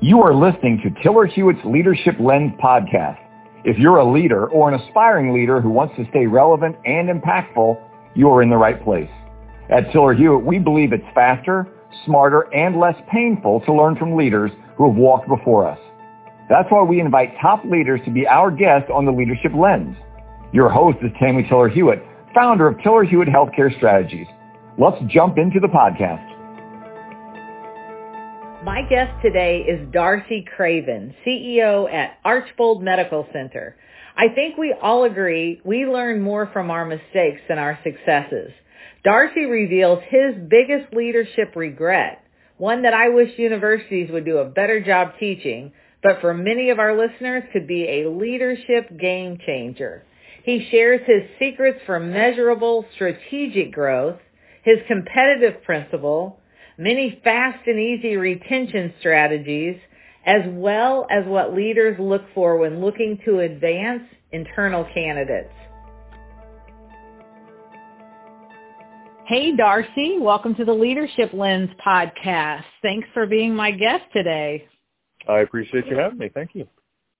You are listening to Tiller Hewitt's Leadership Lens podcast. If you're a leader or an aspiring leader who wants to stay relevant and impactful, you are in the right place. At Tiller Hewitt, we believe it's faster, smarter, and less painful to learn from leaders who have walked before us. That's why we invite top leaders to be our guest on the Leadership Lens. Your host is Tammy Tiller Hewitt, founder of Tiller Hewitt Healthcare Strategies. Let's jump into the podcast. My guest today is Darcy Craven, CEO at Archbold Medical Center. I think we all agree we learn more from our mistakes than our successes. Darcy reveals his biggest leadership regret, one that I wish universities would do a better job teaching, but for many of our listeners could be a leadership game changer. He shares his secrets for measurable strategic growth, his competitive principle, many fast and easy retention strategies, as well as what leaders look for when looking to advance internal candidates. Hey, Darcy. Welcome to the Leadership Lens podcast. Thanks for being my guest today. I appreciate you having me. Thank you.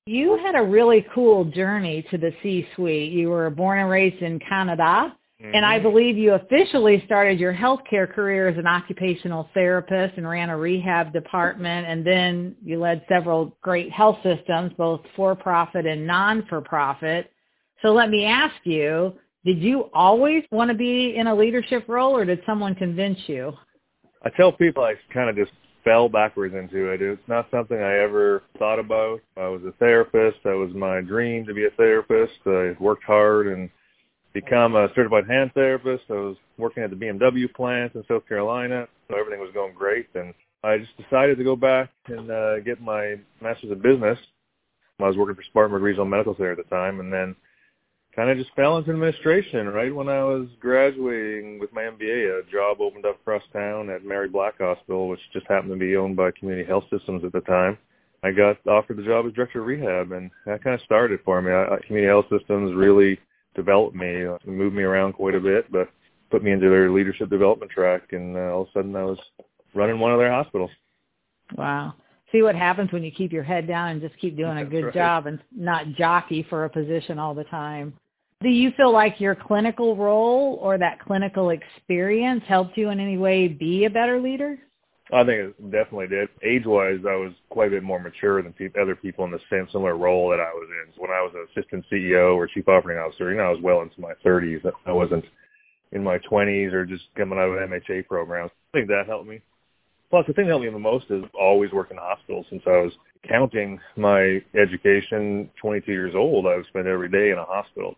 You had a really cool journey to the C-suite. You were born and raised in Canada, Mm-hmm. And I mm-hmm. believe you officially started your healthcare career as an occupational therapist and ran a rehab department. And then you led several great health systems, both for-profit and non-for-profit. So let me ask you, did you always want to be in a leadership role or did someone convince you? I tell people I kind of just fell backwards into it. It's not something I ever thought about. I was a therapist. That was my dream to be a therapist. I worked hard and become a certified hand therapist. I was working at the BMW plant in South Carolina, so everything was going great. And I just decided to go back and uh, get my master's of business. I was working for Spartanburg Regional Medical Center at the time, and then kind of just fell into administration. Right when I was graduating with my MBA, a job opened up across town at Mary Black Hospital, which just happened to be owned by Community Health Systems at the time. I got offered the job as director of rehab, and that kind of started for me. I, Community Health Systems really developed me, uh, moved me around quite a bit, but put me into their leadership development track, and uh, all of a sudden I was running one of their hospitals. Wow. See what happens when you keep your head down and just keep doing a good right. job and not jockey for a position all the time. Do you feel like your clinical role or that clinical experience helped you in any way be a better leader? I think it definitely did. Age-wise, I was quite a bit more mature than pe- other people in the same similar role that I was in. So when I was an assistant CEO or chief operating officer, you know, I was well into my 30s. I wasn't in my 20s or just coming out of MHA programs. I think that helped me. Plus, the thing that helped me the most is always working in hospitals. Since I was counting my education, 22 years old, I've spent every day in a hospital.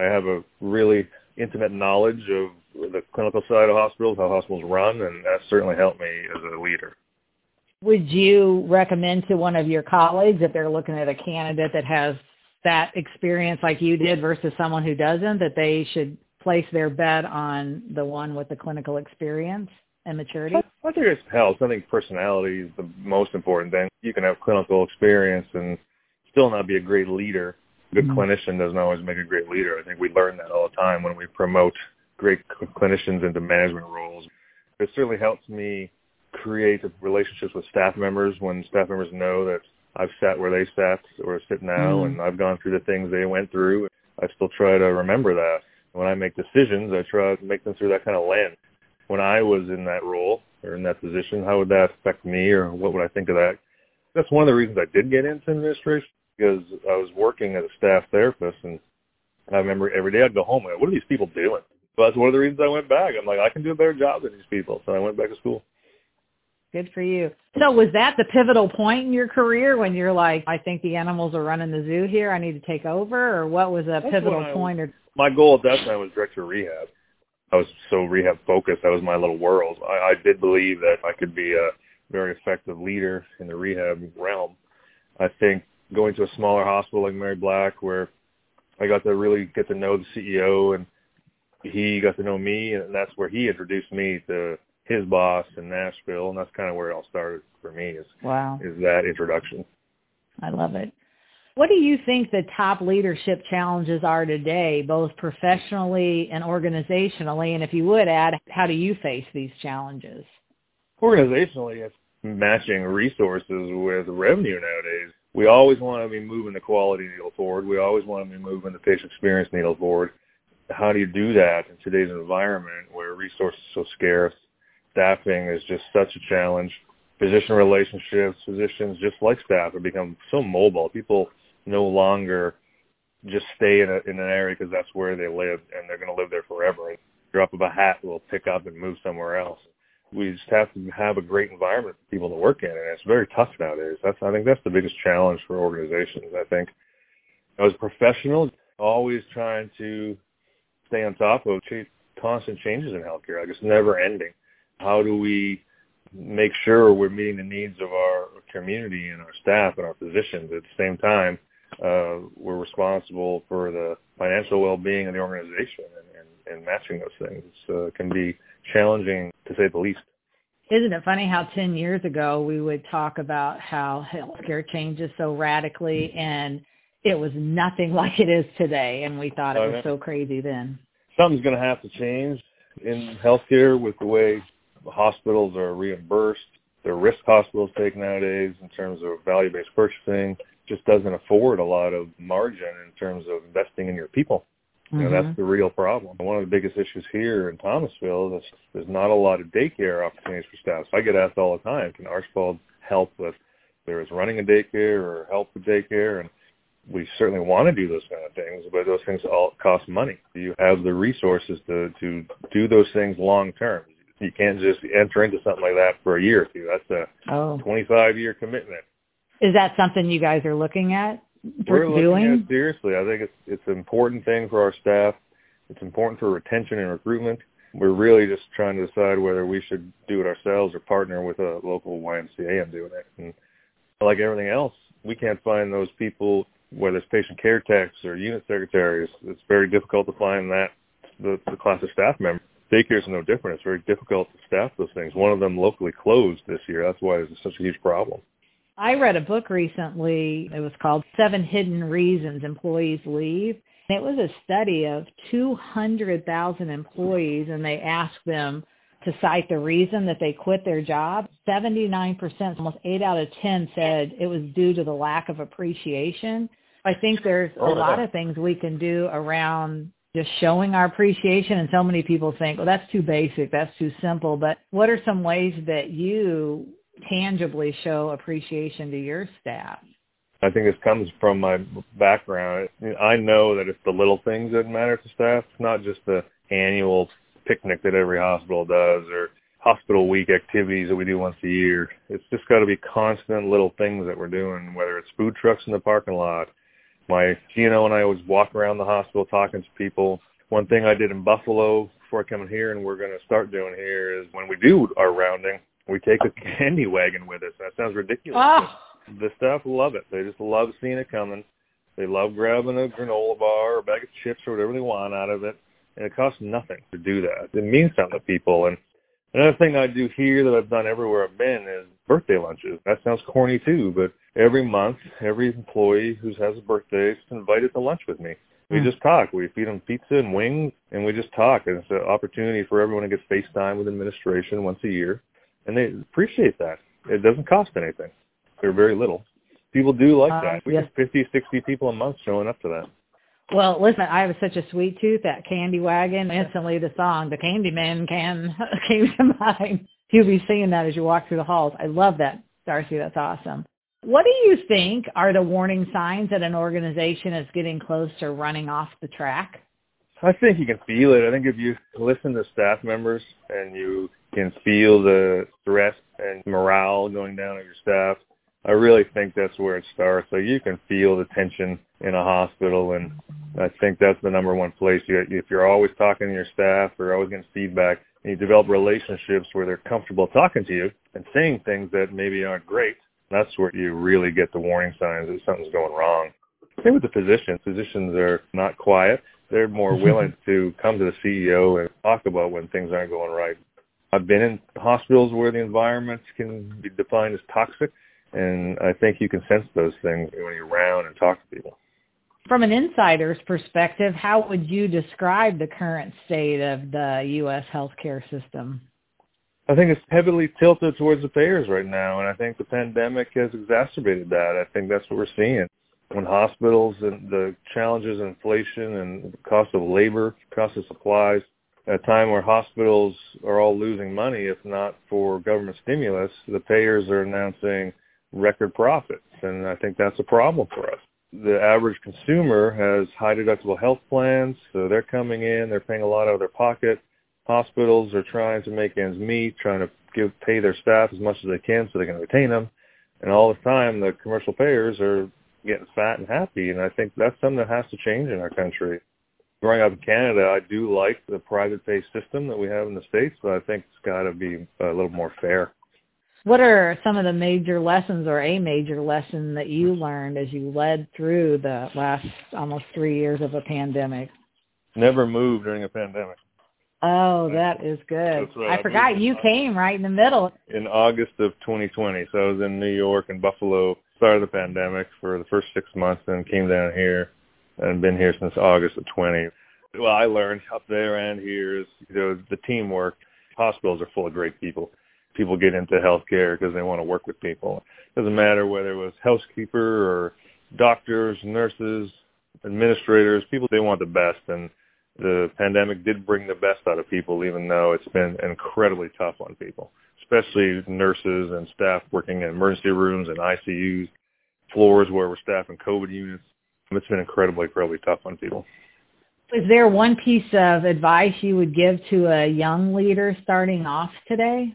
I have a really intimate knowledge of the clinical side of hospitals, how hospitals run, and that certainly helped me as a leader. Would you recommend to one of your colleagues if they're looking at a candidate that has that experience like you did versus someone who doesn't, that they should place their bet on the one with the clinical experience and maturity? I think it helps. I think personality is the most important thing. You can have clinical experience and still not be a great leader. A good mm-hmm. clinician doesn't always make a great leader. I think we learn that all the time when we promote great clinicians into management roles. It certainly helps me create relationships with staff members when staff members know that I've sat where they sat or sit now mm. and I've gone through the things they went through. I still try to remember that. When I make decisions, I try to make them through that kind of lens. When I was in that role or in that position, how would that affect me or what would I think of that? That's one of the reasons I did get into administration because I was working as a staff therapist and I remember every day I'd go home and what are these people doing? But that's one of the reasons I went back. I'm like, I can do a better job than these people. So I went back to school. Good for you. So was that the pivotal point in your career when you're like, I think the animals are running the zoo here. I need to take over, or what was a That's pivotal point? Or my goal at that time was director of rehab. I was so rehab focused. That was my little world. I, I did believe that I could be a very effective leader in the rehab realm. I think going to a smaller hospital like Mary Black, where I got to really get to know the CEO and he got to know me, and that's where he introduced me to his boss in Nashville, and that's kind of where it all started for me. Is wow, is that introduction? I love it. What do you think the top leadership challenges are today, both professionally and organizationally? And if you would add, how do you face these challenges? Organizationally, it's matching resources with revenue nowadays. We always want to be moving the quality needle forward. We always want to be moving the patient experience needle forward. How do you do that in today's environment where resources are so scarce? Staffing is just such a challenge. Physician relationships, physicians just like staff have become so mobile. People no longer just stay in, a, in an area because that's where they live and they're going to live there forever. Drop of a hat will pick up and move somewhere else we just have to have a great environment for people to work in, and it's very tough nowadays. That's I think that's the biggest challenge for organizations. I think as a professional, always trying to stay on top of constant changes in healthcare. Like it's never ending. How do we make sure we're meeting the needs of our community and our staff and our physicians at the same time? Uh, we're responsible for the financial well-being of the organization and, and, and matching those things. Uh, can be challenging to say the least. Isn't it funny how 10 years ago we would talk about how healthcare changes so radically and it was nothing like it is today and we thought it was so crazy then. Something's going to have to change in healthcare with the way hospitals are reimbursed, the risk hospitals take nowadays in terms of value-based purchasing just doesn't afford a lot of margin in terms of investing in your people. You know, mm-hmm. that's the real problem. One of the biggest issues here in Thomasville is there's not a lot of daycare opportunities for staff. So I get asked all the time, can Archbold help with whether it's running a daycare or help with daycare? And we certainly want to do those kind of things, but those things all cost money. You have the resources to, to do those things long term. You can't just enter into something like that for a year or two. That's a oh. 25 year commitment. Is that something you guys are looking at? We're looking doing? at seriously. I think it's it's an important thing for our staff. It's important for retention and recruitment. We're really just trying to decide whether we should do it ourselves or partner with a local YMCA and doing it. And like everything else, we can't find those people, whether it's patient care techs or unit secretaries. It's very difficult to find that the, the class of staff member. Daycare is no different. It's very difficult to staff those things. One of them locally closed this year. That's why it's such a huge problem. I read a book recently. It was called Seven Hidden Reasons Employees Leave. It was a study of 200,000 employees and they asked them to cite the reason that they quit their job. 79%, almost 8 out of 10 said it was due to the lack of appreciation. I think there's a lot of things we can do around just showing our appreciation and so many people think, well, that's too basic, that's too simple. But what are some ways that you tangibly show appreciation to your staff? I think this comes from my background. I know that it's the little things that matter to staff. It's not just the annual picnic that every hospital does or hospital week activities that we do once a year. It's just got to be constant little things that we're doing, whether it's food trucks in the parking lot. My Gino and I always walk around the hospital talking to people. One thing I did in Buffalo before I come here and we're going to start doing here is when we do our rounding, we take a candy wagon with us. That sounds ridiculous. Oh. The staff love it. They just love seeing it coming. They love grabbing a granola bar or a bag of chips or whatever they want out of it. And it costs nothing to do that. It means something to people. And another thing I do here that I've done everywhere I've been is birthday lunches. That sounds corny too, but every month, every employee who has a birthday is invited to lunch with me. We mm. just talk. We feed them pizza and wings, and we just talk. And it's an opportunity for everyone to get face time with administration once a year and they appreciate that. It doesn't cost anything. They're very little. People do like uh, that. We yes. have 50, 60 people a month showing up to that. Well, listen, I have such a sweet tooth. That candy wagon, instantly the song, "The Candyman Can" came to mind. You'll be singing that as you walk through the halls. I love that, Darcy. That's awesome. What do you think are the warning signs that an organization is getting close to running off the track? I think you can feel it. I think if you listen to staff members and you can feel the stress and morale going down of your staff. I really think that's where it starts. So you can feel the tension in a hospital, and I think that's the number one place. You, if you're always talking to your staff, or always getting feedback, and you develop relationships where they're comfortable talking to you and saying things that maybe aren't great, that's where you really get the warning signs that something's going wrong. Same with the physicians. Physicians are not quiet. They're more mm-hmm. willing to come to the CEO and talk about when things aren't going right. I've been in hospitals where the environments can be defined as toxic, and I think you can sense those things when you're around and talk to people. From an insider's perspective, how would you describe the current state of the U.S. healthcare system? I think it's heavily tilted towards the payers right now, and I think the pandemic has exacerbated that. I think that's what we're seeing. When hospitals and the challenges of inflation and the cost of labor, cost of supplies, at a time where hospitals are all losing money, if not for government stimulus, the payers are announcing record profits, and I think that's a problem for us. The average consumer has high deductible health plans, so they're coming in, they're paying a lot out of their pocket hospitals are trying to make ends meet, trying to give pay their staff as much as they can so they can retain them. And all the time, the commercial payers are getting fat and happy. And I think that's something that has to change in our country. Growing up in Canada, I do like the private pay system that we have in the States, but I think it's got to be a little more fair. What are some of the major lessons or a major lesson that you learned as you led through the last almost three years of a pandemic? Never move during a pandemic. Oh, that is good. Right. I forgot you came right in the middle. In August of 2020, so I was in New York and Buffalo, started the pandemic for the first six months, and came down here, and been here since August of 20. Well, I learned up there and here is you know the teamwork. Hospitals are full of great people. People get into healthcare because they want to work with people. It doesn't matter whether it was housekeeper or doctors, nurses, administrators. People they want the best and the pandemic did bring the best out of people, even though it's been incredibly tough on people, especially nurses and staff working in emergency rooms and ICUs, floors where we're staffing COVID units. It's been incredibly, incredibly tough on people. Is there one piece of advice you would give to a young leader starting off today?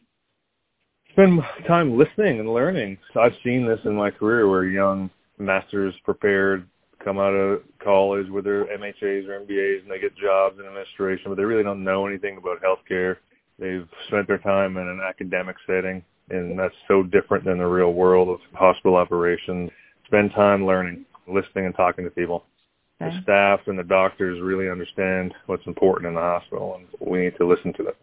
Spend time listening and learning. I've seen this in my career where young masters prepared come out of college with their MHAs or MBAs and they get jobs in administration, but they really don't know anything about healthcare. They've spent their time in an academic setting, and that's so different than the real world of hospital operations. Spend time learning, listening, and talking to people. Okay. The staff and the doctors really understand what's important in the hospital, and we need to listen to them.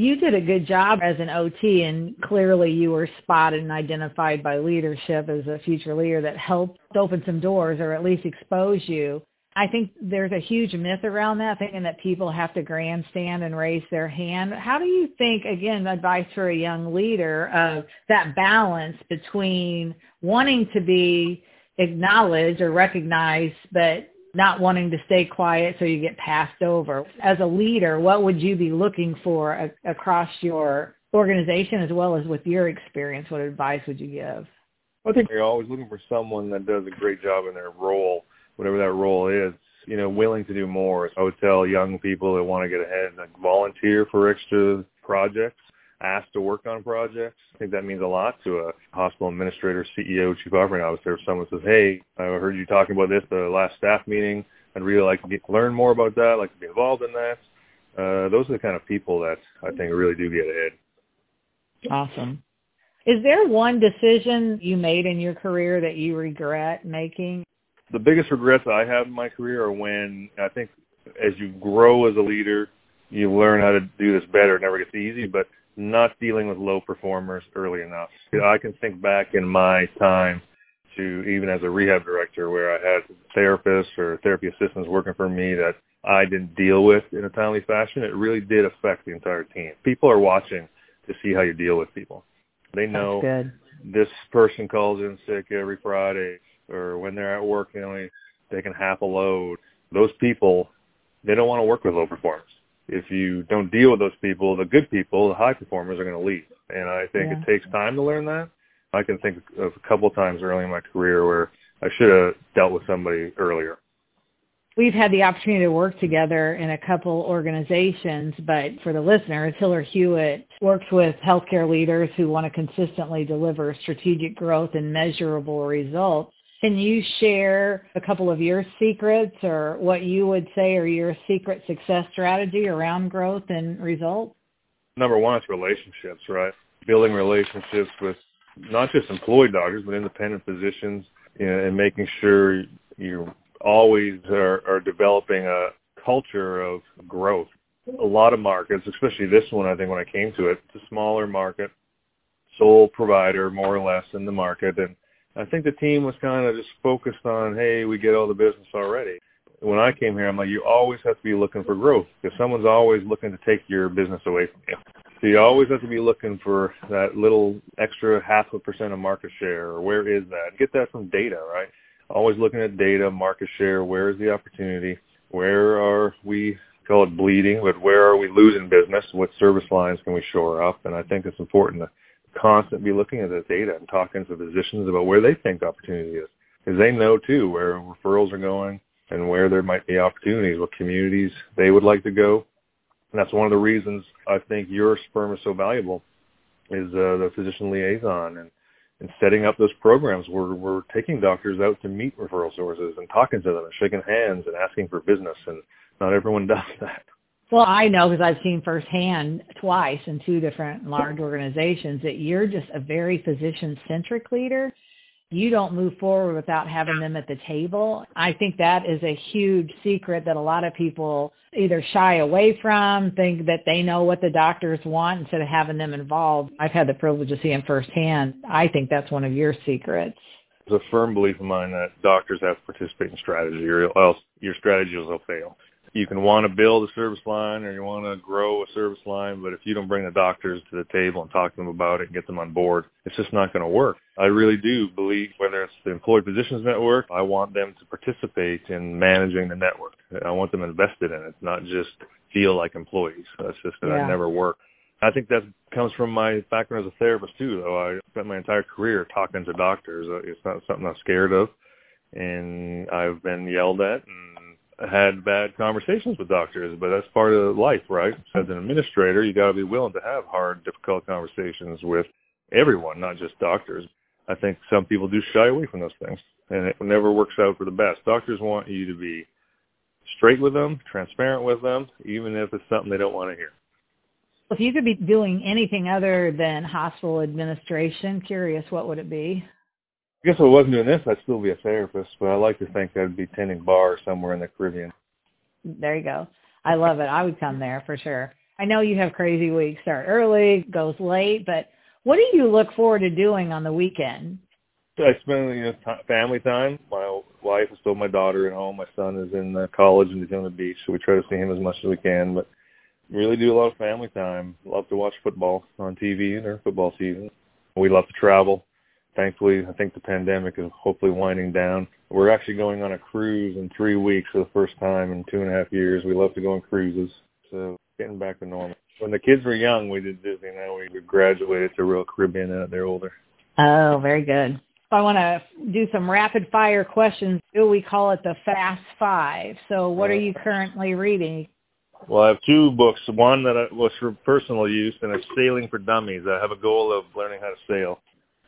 You did a good job as an OT, and clearly you were spotted and identified by leadership as a future leader that helped open some doors or at least expose you. I think there's a huge myth around that, thinking that people have to grandstand and raise their hand. How do you think, again, advice for a young leader of that balance between wanting to be acknowledged or recognized, but not wanting to stay quiet so you get passed over. As a leader, what would you be looking for a- across your organization as well as with your experience? What advice would you give? I think you're always looking for someone that does a great job in their role, whatever that role is, you know, willing to do more. I would tell young people that want to get ahead, like volunteer for extra projects asked to work on projects. I think that means a lot to a hospital administrator, CEO, chief operating officer. If someone says, hey, I heard you talking about this the last staff meeting. I'd really like to get, learn more about that, I'd like to be involved in that. Uh, those are the kind of people that I think really do get ahead. Awesome. Is there one decision you made in your career that you regret making? The biggest regrets I have in my career are when I think as you grow as a leader, you learn how to do this better. It never gets easy, but not dealing with low performers early enough. I can think back in my time to even as a rehab director where I had therapists or therapy assistants working for me that I didn't deal with in a timely fashion. It really did affect the entire team. People are watching to see how you deal with people. They know this person calls in sick every Friday or when they're at work they only taking half a load. Those people, they don't want to work with low performers if you don't deal with those people, the good people, the high performers are going to leave. And I think yeah. it takes time to learn that. I can think of a couple of times early in my career where I should have dealt with somebody earlier. We've had the opportunity to work together in a couple organizations, but for the listeners, Tiller Hewitt works with healthcare leaders who want to consistently deliver strategic growth and measurable results. Can you share a couple of your secrets or what you would say are your secret success strategy around growth and results? Number one is relationships, right? Building relationships with not just employed doctors, but independent physicians you know, and making sure you always are, are developing a culture of growth. A lot of markets, especially this one, I think when I came to it, it's a smaller market, sole provider more or less in the market. And I think the team was kind of just focused on, hey, we get all the business already. When I came here, I'm like, you always have to be looking for growth because someone's always looking to take your business away from you. So you always have to be looking for that little extra half a percent of market share, or where is that? Get that from data, right? Always looking at data, market share, where is the opportunity? Where are we, call it bleeding, but where are we losing business? What service lines can we shore up? And I think it's important to constantly be looking at the data and talking to physicians about where they think opportunity is. Because they know too where referrals are going and where there might be opportunities, what communities they would like to go, and that's one of the reasons I think your sperm is so valuable is uh, the physician liaison and, and setting up those programs where we're taking doctors out to meet referral sources and talking to them and shaking hands and asking for business. And not everyone does that. Well, I know because I've seen firsthand twice in two different large organizations that you're just a very physician-centric leader you don't move forward without having them at the table. I think that is a huge secret that a lot of people either shy away from, think that they know what the doctors want instead of having them involved. I've had the privilege of seeing firsthand. I think that's one of your secrets. It's a firm belief of mine that doctors have to participate in strategy or else your strategies will fail you can want to build a service line or you want to grow a service line, but if you don't bring the doctors to the table and talk to them about it and get them on board, it's just not going to work. I really do believe whether it's the Employed Physicians Network, I want them to participate in managing the network. I want them invested in it, not just feel like employees. That's just that yeah. I never work. I think that comes from my background as a therapist too, though. I spent my entire career talking to doctors. It's not something I'm scared of. And I've been yelled at and had bad conversations with doctors, but that's part of life, right? As an administrator, you got to be willing to have hard, difficult conversations with everyone, not just doctors. I think some people do shy away from those things, and it never works out for the best. Doctors want you to be straight with them, transparent with them, even if it's something they don't want to hear. If you could be doing anything other than hospital administration, curious, what would it be? I guess if I wasn't doing this, I'd still be a therapist, but I like to think I'd be tending bar somewhere in the Caribbean. There you go. I love it. I would come there for sure. I know you have crazy weeks, start early, goes late, but what do you look forward to doing on the weekend? I spend you know, t- family time. My wife is still my daughter at home. My son is in uh, college and he's on the beach, so we try to see him as much as we can. But really do a lot of family time. Love to watch football on TV during football season. We love to travel thankfully, I think the pandemic is hopefully winding down. We're actually going on a cruise in three weeks for the first time in two and a half years. We love to go on cruises, so getting back to normal. When the kids were young, we did Disney. Now we graduated to Royal Caribbean now they're older. Oh, very good. I want to do some rapid fire questions. Do we call it the Fast Five. So what are you currently reading? Well, I have two books. One that was for personal use, and it's Sailing for Dummies. I have a goal of learning how to sail.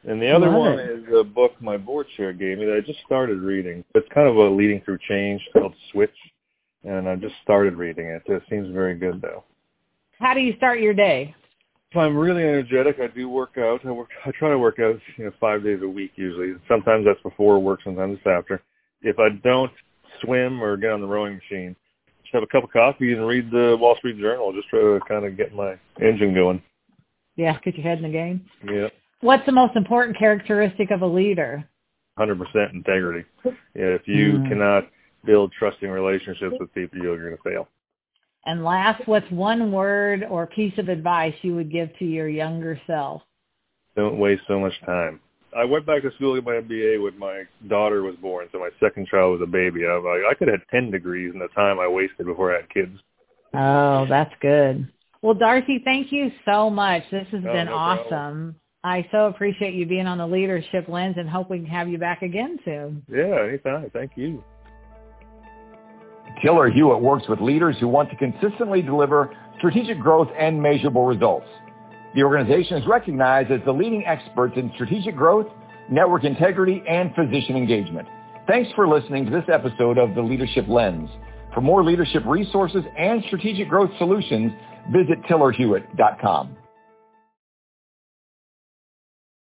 And the other one is a book my board chair gave me that I just started reading. It's kind of a leading through change called Switch, and I just started reading it. It seems very good though. How do you start your day? If I'm really energetic, I do work out. I work. I try to work out, you know, five days a week usually. Sometimes that's before work, sometimes it's after. If I don't swim or get on the rowing machine, just have a cup of coffee and read the Wall Street Journal. Just try to kind of get my engine going. Yeah, get your head in the game. Yeah. What's the most important characteristic of a leader? 100% integrity. If you mm. cannot build trusting relationships with people, you're going to fail. And last, what's one word or piece of advice you would give to your younger self? Don't waste so much time. I went back to school to get my MBA when my daughter was born, so my second child was a baby. I, like, I could have had 10 degrees in the time I wasted before I had kids. Oh, that's good. Well, Darcy, thank you so much. This has oh, been no awesome. Problem. I so appreciate you being on the leadership lens and hope we can have you back again soon. Yeah, anytime. Thank you. Tiller Hewitt works with leaders who want to consistently deliver strategic growth and measurable results. The organization is recognized as the leading experts in strategic growth, network integrity, and physician engagement. Thanks for listening to this episode of The Leadership Lens. For more leadership resources and strategic growth solutions, visit tillerhewitt.com.